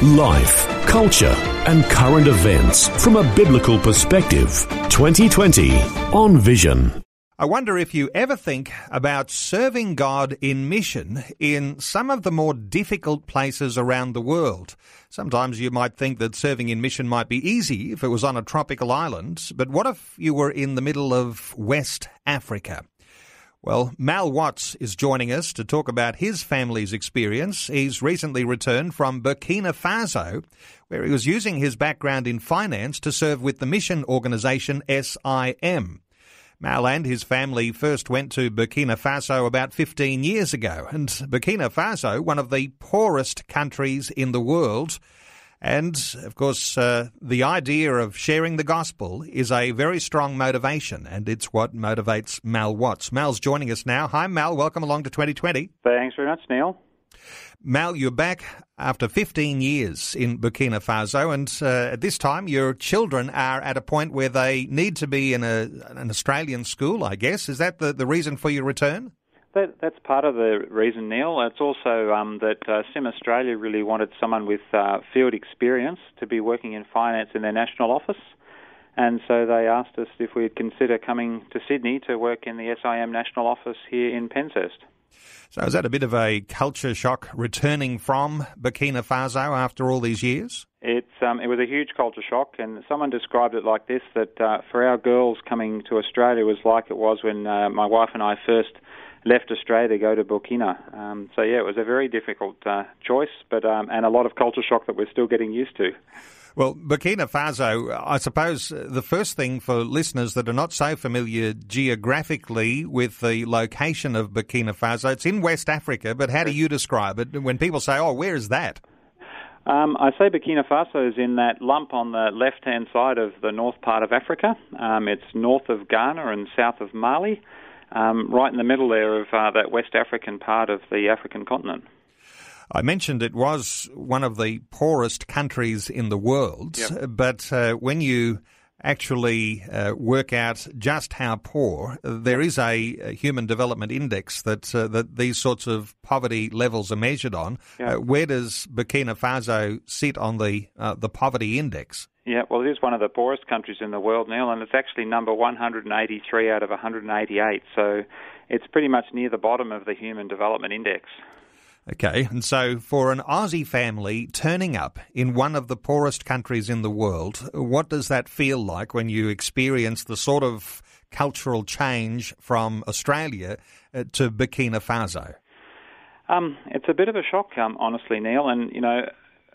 Life, culture, and current events from a biblical perspective. 2020 on Vision. I wonder if you ever think about serving God in mission in some of the more difficult places around the world. Sometimes you might think that serving in mission might be easy if it was on a tropical island, but what if you were in the middle of West Africa? Well, Mal Watts is joining us to talk about his family's experience. He's recently returned from Burkina Faso, where he was using his background in finance to serve with the mission organisation SIM. Mal and his family first went to Burkina Faso about 15 years ago, and Burkina Faso, one of the poorest countries in the world, and of course, uh, the idea of sharing the gospel is a very strong motivation, and it's what motivates Mal Watts. Mal's joining us now. Hi, Mal. Welcome along to 2020. Thanks very much, Neil. Mal, you're back after 15 years in Burkina Faso, and uh, at this time, your children are at a point where they need to be in a, an Australian school, I guess. Is that the, the reason for your return? That, that's part of the reason, Neil. It's also um, that uh, SIM Australia really wanted someone with uh, field experience to be working in finance in their national office. And so they asked us if we'd consider coming to Sydney to work in the SIM national office here in Penshurst. So is that a bit of a culture shock returning from Burkina Faso after all these years? It's um, it was a huge culture shock, and someone described it like this: that uh, for our girls coming to Australia was like it was when uh, my wife and I first left Australia to go to Burkina. Um, so yeah, it was a very difficult uh, choice, but um, and a lot of culture shock that we're still getting used to. Well, Burkina Faso, I suppose the first thing for listeners that are not so familiar geographically with the location of Burkina Faso, it's in West Africa, but how do you describe it when people say, oh, where is that? Um, I say Burkina Faso is in that lump on the left hand side of the north part of Africa. Um, it's north of Ghana and south of Mali um, right in the middle there of uh, that West African part of the African continent. I mentioned it was one of the poorest countries in the world, yep. but uh, when you actually uh, work out just how poor, there is a, a human development index that uh, that these sorts of poverty levels are measured on. Uh, where does Burkina Faso sit on the uh, the poverty index? Yeah, well, it is one of the poorest countries in the world, Neil, and it's actually number 183 out of 188. So it's pretty much near the bottom of the Human Development Index. Okay, and so for an Aussie family turning up in one of the poorest countries in the world, what does that feel like when you experience the sort of cultural change from Australia uh, to Burkina Faso? Um, it's a bit of a shock, um, honestly, Neil, and you know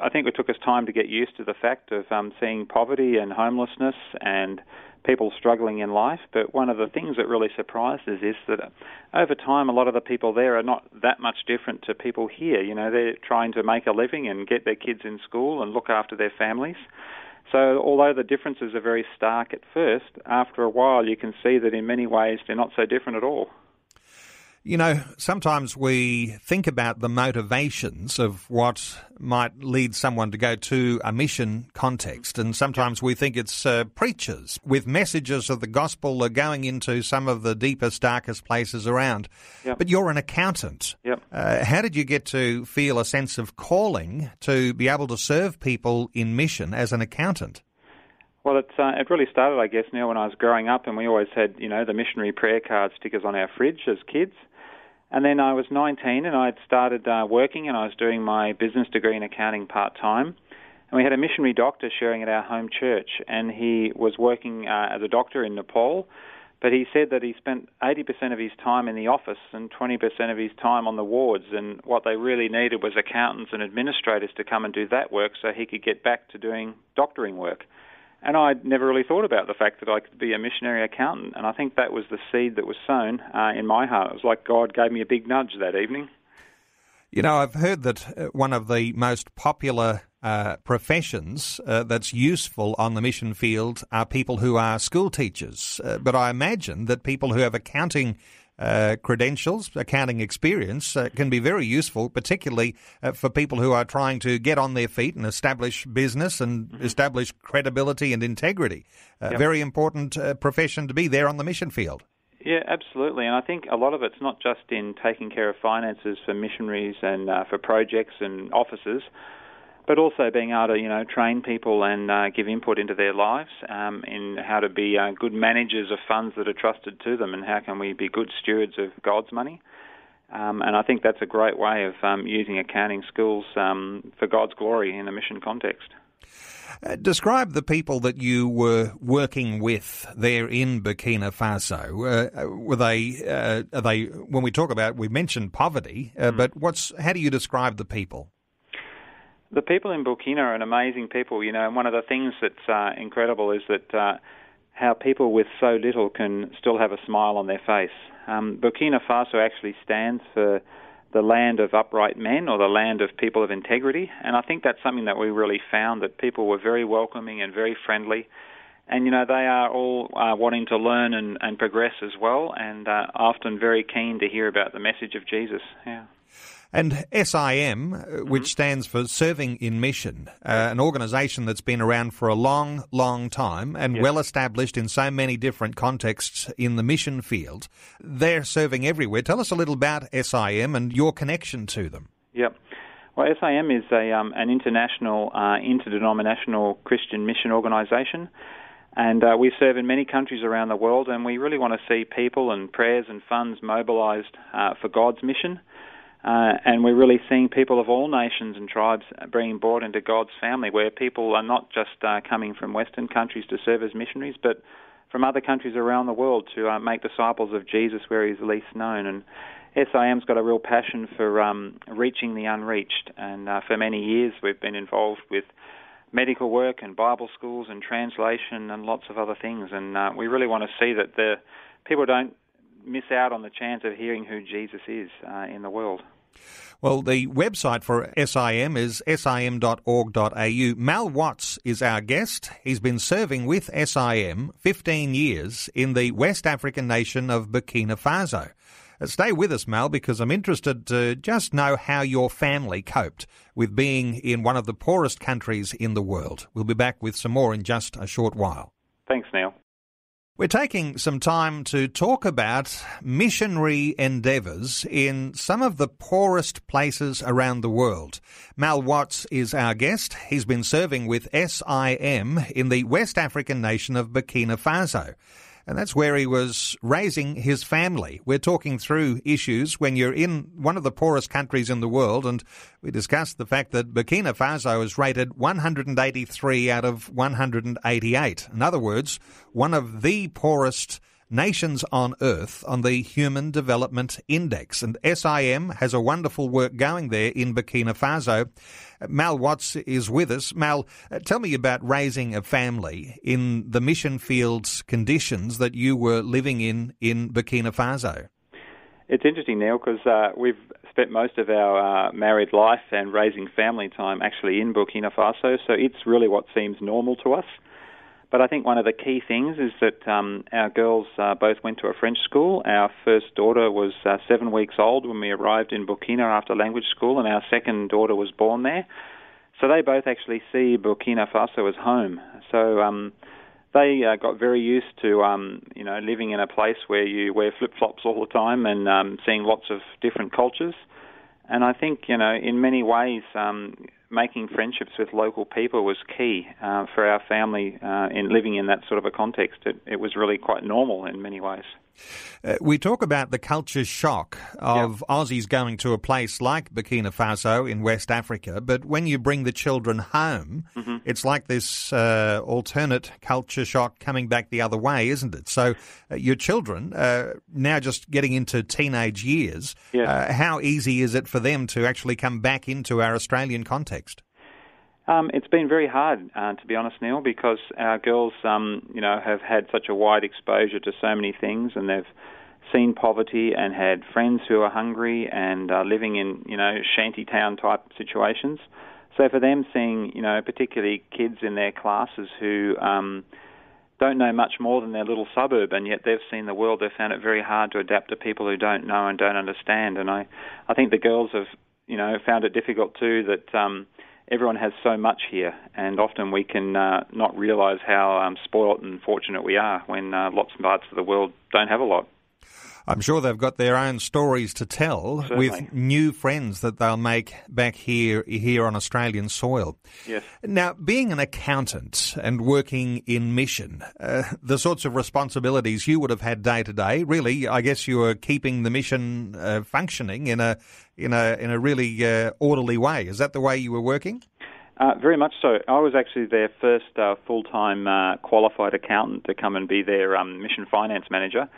I think it took us time to get used to the fact of um, seeing poverty and homelessness and people struggling in life. But one of the things that really surprised us is that uh, over time, a lot of the people there are not that much different to people here. You know, they're trying to make a living and get their kids in school and look after their families. So, although the differences are very stark at first, after a while you can see that in many ways they're not so different at all. You know, sometimes we think about the motivations of what might lead someone to go to a mission context, and sometimes we think it's uh, preachers with messages of the gospel are going into some of the deepest, darkest places around. Yep. But you're an accountant. Yep. Uh, how did you get to feel a sense of calling to be able to serve people in mission as an accountant? Well, it uh, it really started, I guess, now when I was growing up, and we always had, you know, the missionary prayer card stickers on our fridge as kids. And then I was 19 and I'd started uh, working and I was doing my business degree in accounting part time. And we had a missionary doctor sharing at our home church, and he was working uh, as a doctor in Nepal. But he said that he spent 80% of his time in the office and 20% of his time on the wards. And what they really needed was accountants and administrators to come and do that work so he could get back to doing doctoring work. And I'd never really thought about the fact that I could be a missionary accountant. And I think that was the seed that was sown uh, in my heart. It was like God gave me a big nudge that evening. You know, I've heard that uh, one of the most popular uh, professions uh, that's useful on the mission field are people who are school teachers. Uh, but I imagine that people who have accounting uh, credentials, accounting experience, uh, can be very useful, particularly uh, for people who are trying to get on their feet and establish business and mm-hmm. establish credibility and integrity. Yep. Very important profession to be there on the mission field. Yeah, absolutely. And I think a lot of it's not just in taking care of finances for missionaries and uh, for projects and offices, but also being able to, you know, train people and uh, give input into their lives um, in how to be uh, good managers of funds that are trusted to them and how can we be good stewards of God's money. Um, and I think that's a great way of um, using accounting skills um, for God's glory in a mission context. Uh, describe the people that you were working with there in Burkina Faso. Uh, uh were they? Uh, are they? When we talk about, we mentioned poverty, mm. but what's? How do you describe the people? The people in Burkina are an amazing people, you know. And one of the things that's uh, incredible is that how people with so little can still have a smile on their face. Um, Burkina Faso actually stands for the land of upright men or the land of people of integrity. And I think that's something that we really found that people were very welcoming and very friendly. And, you know, they are all uh, wanting to learn and, and progress as well and uh, often very keen to hear about the message of Jesus. Yeah. And SIM, uh, which mm-hmm. stands for Serving in Mission, uh, an organisation that's been around for a long, long time and well established in so many different contexts in the mission field. They're serving everywhere. Tell us a little about SIM and your connection to them. Yep. Well, SIM is a, um, an international, uh, interdenominational Christian mission organisation. And uh, we serve in many countries around the world, and we really want to see people and prayers and funds mobilised uh, for God's mission. Uh, and we're really seeing people of all nations and tribes being brought into God's family, where people are not just uh, coming from Western countries to serve as missionaries, but from other countries around the world to uh, make disciples of Jesus where he's least known. And SIM's got a real passion for um, reaching the unreached, and uh, for many years we've been involved with medical work and Bible schools and translation and lots of other things. And uh, we really want to see that the people don't miss out on the chance of hearing who Jesus is uh, in the world. Well, the website for SIM is sim.org.au. Mal Watts is our guest. He's been serving with SIM 15 years in the West African nation of Burkina Faso. Uh, stay with us, Mal, because I'm interested to just know how your family coped with being in one of the poorest countries in the world. We'll be back with some more in just a short while. Thanks, Neil. We're taking some time to talk about missionary endeavours in some of the poorest places around the world. Mal Watts is our guest. He's been serving with SIM in the West African nation of Burkina Faso and that's where he was raising his family. We're talking through issues when you're in one of the poorest countries in the world, and we discussed the fact that Burkina Faso is rated 183 out of 188. In other words, one of the poorest nations on earth on the Human Development Index. And SIM has a wonderful work going there in Burkina Faso. Mal Watts is with us. Mal, uh, tell me about raising a family in the mission field's conditions that you were living in in Burkina Faso. It's interesting, Neil, because uh, we've spent most of our uh, married life and raising family time actually in Burkina Faso, so it's really what seems normal to us. But I think one of the key things is that um, our girls uh, both went to a French school. Our first daughter was uh, seven weeks old when we arrived in Burkina after language school, and our second daughter was born there. So they both actually see Burkina Faso as home. So um, they uh, got very used to um, you know living in a place where you wear flip flops all the time and um, seeing lots of different cultures. And I think you know in many ways um, making friendships with local people was key uh, for our family uh, in living in that sort of a context. It, it was really quite normal in many ways. Uh, we talk about the culture shock of. Aussies going to a place like Burkina Faso in West Africa, but when you bring the children home, mm-hmm. it's like this uh, alternate culture shock coming back the other way, isn't it? So uh, your children uh, now just getting into teenage years, uh, how easy is it for them to actually come back into our Australian context? Um, it's been very hard, uh, to be honest, Neil, because our girls, um, you know, have had such a wide exposure to so many things, and they've seen poverty and had friends who are hungry and uh, living in, you know, shanty town type situations. So for them, seeing you know particularly kids in their classes who um, don't know much more than their little suburb, and yet they've seen the world. They've found it very hard to adapt to people who don't know and don't understand. And I, I think the girls have, you know, found it difficult too. That um, everyone has so much here, and often we can uh, not realise how um, spoilt and fortunate we are when uh, lots and parts of the world don't have a lot. I'm sure they've got their own stories to tell Certainly. with new friends that they'll make back here here on Australian soil. Yes. Now, being an accountant and working in mission, uh, the sorts of responsibilities you would have had day to day, really, I guess you were keeping the mission uh, functioning in a in a in a really uh, orderly way. Is that the way you were working? Uh, very much so. I was actually their first uh, full-time uh, qualified accountant to come and be their um, mission finance manager.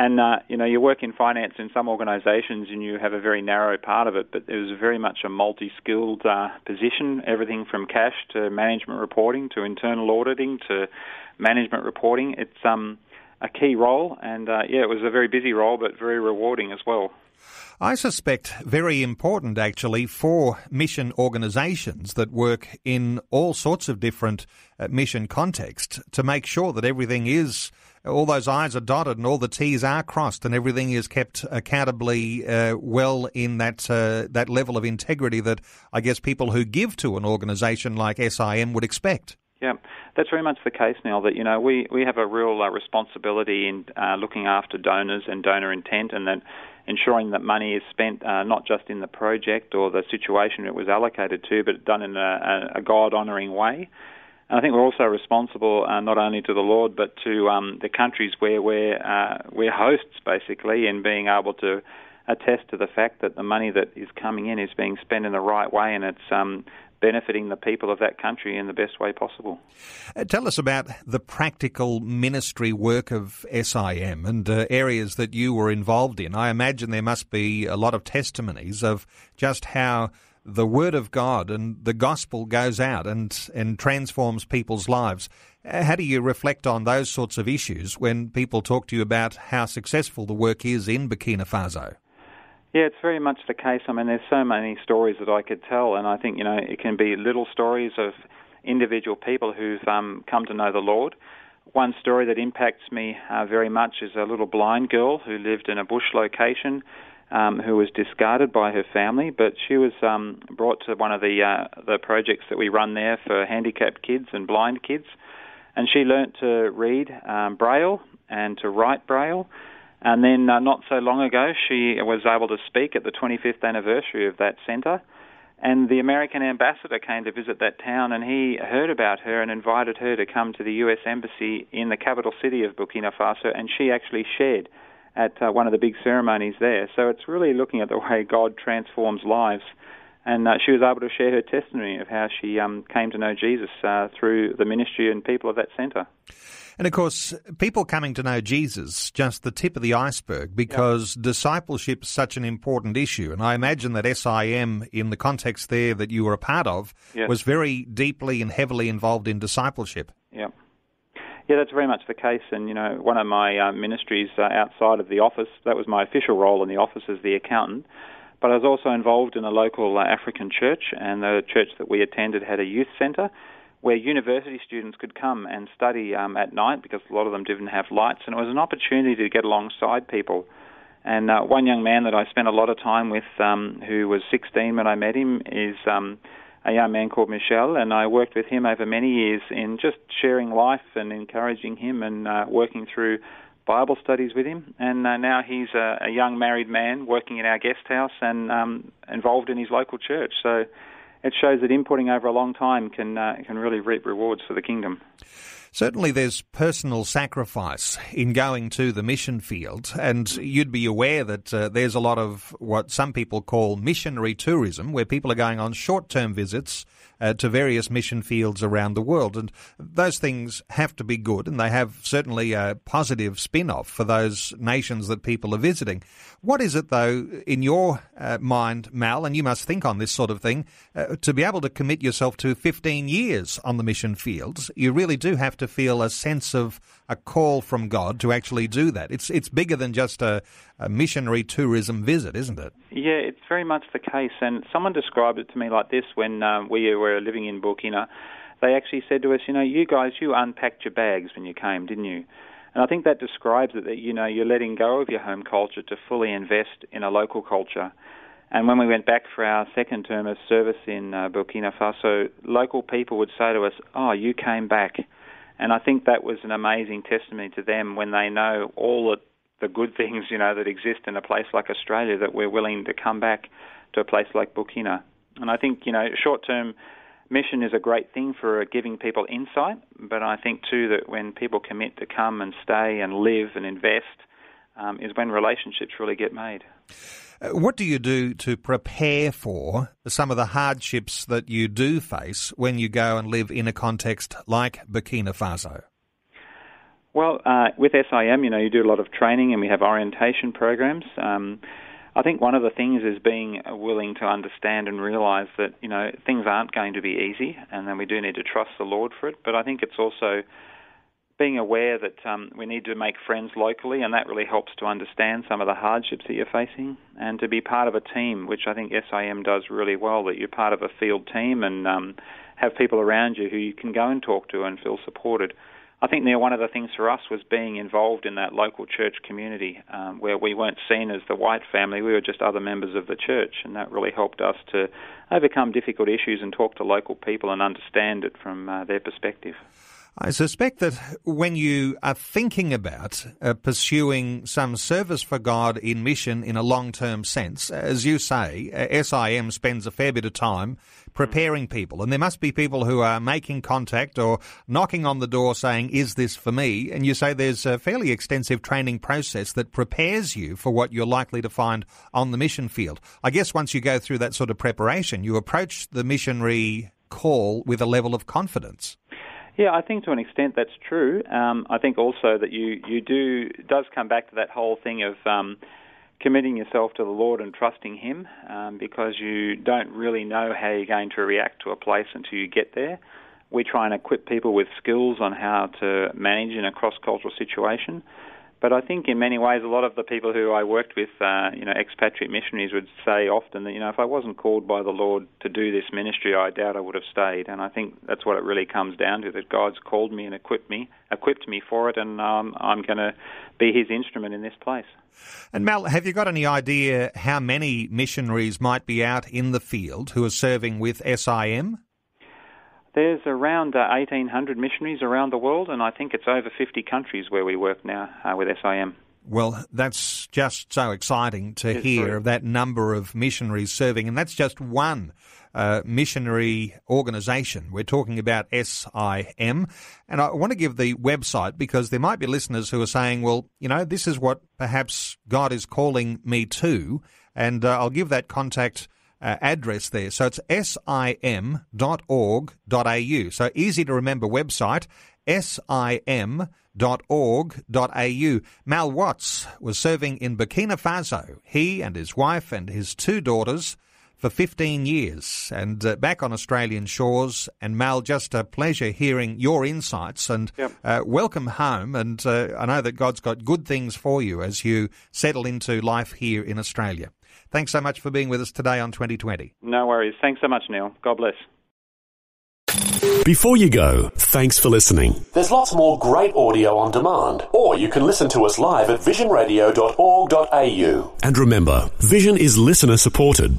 And uh, you know, you work in finance in some organisations, and you have a very narrow part of it. But it was very much a multi-skilled uh, position. Everything from cash to management reporting to internal auditing to management reporting. It's um, a key role, and uh, yeah, it was a very busy role, but very rewarding as well. I suspect very important actually for mission organisations that work in all sorts of different uh, mission contexts to make sure that everything is all those I's are dotted and all the T's are crossed and everything is kept accountably uh, well in that uh, that level of integrity that I guess people who give to an organisation like SIM would expect. Yeah, that's very much the case now. That you know we we have a real uh, responsibility in uh, looking after donors and donor intent, and then ensuring that money is spent uh, not just in the project or the situation it was allocated to, but done in a, a God honouring way. And I think we're also responsible uh, not only to the Lord but to um, the countries where we're uh, we're hosts, basically, in being able to attest to the fact that the money that is coming in is being spent in the right way and it's um, benefiting the people of that country in the best way possible. Uh, tell us about the practical ministry work of SIM and uh, areas that you were involved in. I imagine there must be a lot of testimonies of just how the word of God and the gospel goes out and, and transforms people's lives. Uh, how do you reflect on those sorts of issues when people talk to you about how successful the work is in Burkina Faso? Yeah, it's very much the case. I mean, there's so many stories that I could tell, and I think you know it can be little stories of individual people who've um, come to know the Lord. One story that impacts me uh, very much is a little blind girl who lived in a bush location, um, who was discarded by her family, but she was um, brought to one of the uh, the projects that we run there for handicapped kids and blind kids, and she learnt to read um, Braille and to write Braille and then uh, not so long ago, she was able to speak at the 25th anniversary of that centre. And the American ambassador came to visit that town, and he heard about her and invited her to come to the U.S. Embassy in the capital city of Burkina Faso, and she actually shared at uh, one of the big ceremonies there. So it's really looking at the way God transforms lives. And uh, she was able to share her testimony of how she um, came to know Jesus uh, through the ministry and people of that centre. And of course, people coming to know Jesus, just the tip of the iceberg, because yep. discipleship is such an important issue. And I imagine that SIM, in the context there that you were a part of, yes. was very deeply and heavily involved in discipleship. Yeah. That's very much the case. And, you know, one of my uh, ministries uh, outside of the office, that was my official role in the office as the accountant. But I was also involved in a local uh, African church, and the church that we attended had a youth centre where university students could come and study um, at night because a lot of them didn't have lights, and it was an opportunity to get alongside people. And uh, one young man that I spent a lot of time with, um, who was 16 when I met him, is um, a young man called Michel, and I worked with him over many years in just sharing life and encouraging him and uh, working through Bible studies with him. And uh, now he's a, a young married man working in our guest house and um, involved in his local church. So it shows that inputting over a long time can uh, can really reap rewards for the kingdom. Certainly, there's personal sacrifice in going to the mission field, and you'd be aware that uh, there's a lot of what some people call missionary tourism, where people are going on short term visits uh, to various mission fields around the world. And those things have to be good, and they have certainly a positive spin off for those nations that people are visiting. What is it, though, in your uh, mind, Mal, and you must think on this sort of thing, uh, to be able to commit yourself to 15 years on the mission fields, you really do have to feel a sense of a call from God to actually do that. It's it's bigger than just a, a missionary tourism visit, isn't it? Yeah, it's very much the case. And someone described it to me like this when um, we were living in Burkina. They actually said to us, you know, you guys, you unpacked your bags when you came, didn't you? And I think that describes it that, you know, you're letting go of your home culture to fully invest in a local culture. And when we went back for our second term of service in uh, Burkina Faso, local people would say to us, oh, you came back. And I think that was an amazing testimony to them when they know all the, the good things, you know, that exist in a place like Australia that we're willing to come back to a place like Burkina. And I think, you know, short-term mission is a great thing for giving people insight, but I think too that when people commit to come and stay and live and invest um, is when relationships really get made. What do you do to prepare for some of the hardships that you do face when you go and live in a context like Burkina Faso? Well, uh, with SIM, you know, you do a lot of training and we have orientation programs. Um, I think one of the things is being willing to understand and realize that, you know, things aren't going to be easy and then we do need to trust the Lord for it. But I think it's also being aware that um, we need to make friends locally, and that really helps to understand some of the hardships that you're facing, and to be part of a team, which I think SIM does really well. That you're part of a field team and um, have people around you who you can go and talk to and feel supported. I think Neil, one of the things for us was being involved in that local church community um, where we weren't seen as the white family, we were just other members of the church, and that really helped us to overcome difficult issues and talk to local people and understand it from uh, their perspective. I suspect that when you are thinking about uh, pursuing some service for God in mission in a long term sense, as you say, uh, SIM spends a fair bit of time preparing people. And there must be people who are making contact or knocking on the door saying, Is this for me? And you say there's a fairly extensive training process that prepares you for what you're likely to find on the mission field. I guess once you go through that sort of preparation, you approach the missionary call with a level of confidence. Yeah, I think to an extent that's true. Um, I think also that you you do does come back to that whole thing of um, committing yourself to the Lord and trusting Him, um, because you don't really know how you're going to react to a place until you get there. We try and equip people with skills on how to manage in a cross cultural situation. But I think in many ways, a lot of the people who I worked with, uh, you know, expatriate missionaries would say often that, you know, if I wasn't called by the Lord to do this ministry, I doubt I would have stayed. And I think that's what it really comes down to, that God's called me and equipped me, equipped me for it, and um, I'm going to be his instrument in this place. And Mal, have you got any idea how many missionaries might be out in the field who are serving with SIM? There's around uh, 1,800 missionaries around the world, and I think it's over 50 countries where we work now uh, with SIM. Well, that's just so exciting to Yes, hear sorry. of that number of missionaries serving, and that's just one uh, missionary organisation. We're talking about SIM, and I want to give the website because there might be listeners who are saying, well, you know, this is what perhaps God is calling me to, and uh, I'll give that contact uh, address there. So it's sim.org.au. So easy to remember website, sim.org.au. Mal Watts was serving in Burkina Faso. He and his wife and his two daughters for 15 years and uh, back on Australian shores. And Mal, just a pleasure hearing your insights and Yep. uh, welcome home. And uh, I know that God's got good things for you as you settle into life here in Australia. Thanks so much for being with us today on 2020. No worries. Thanks so much, Neil. God bless. Before you go, thanks for listening. There's lots more great audio on demand, or you can listen to us live at visionradio.org.au. And remember, Vision is listener supported.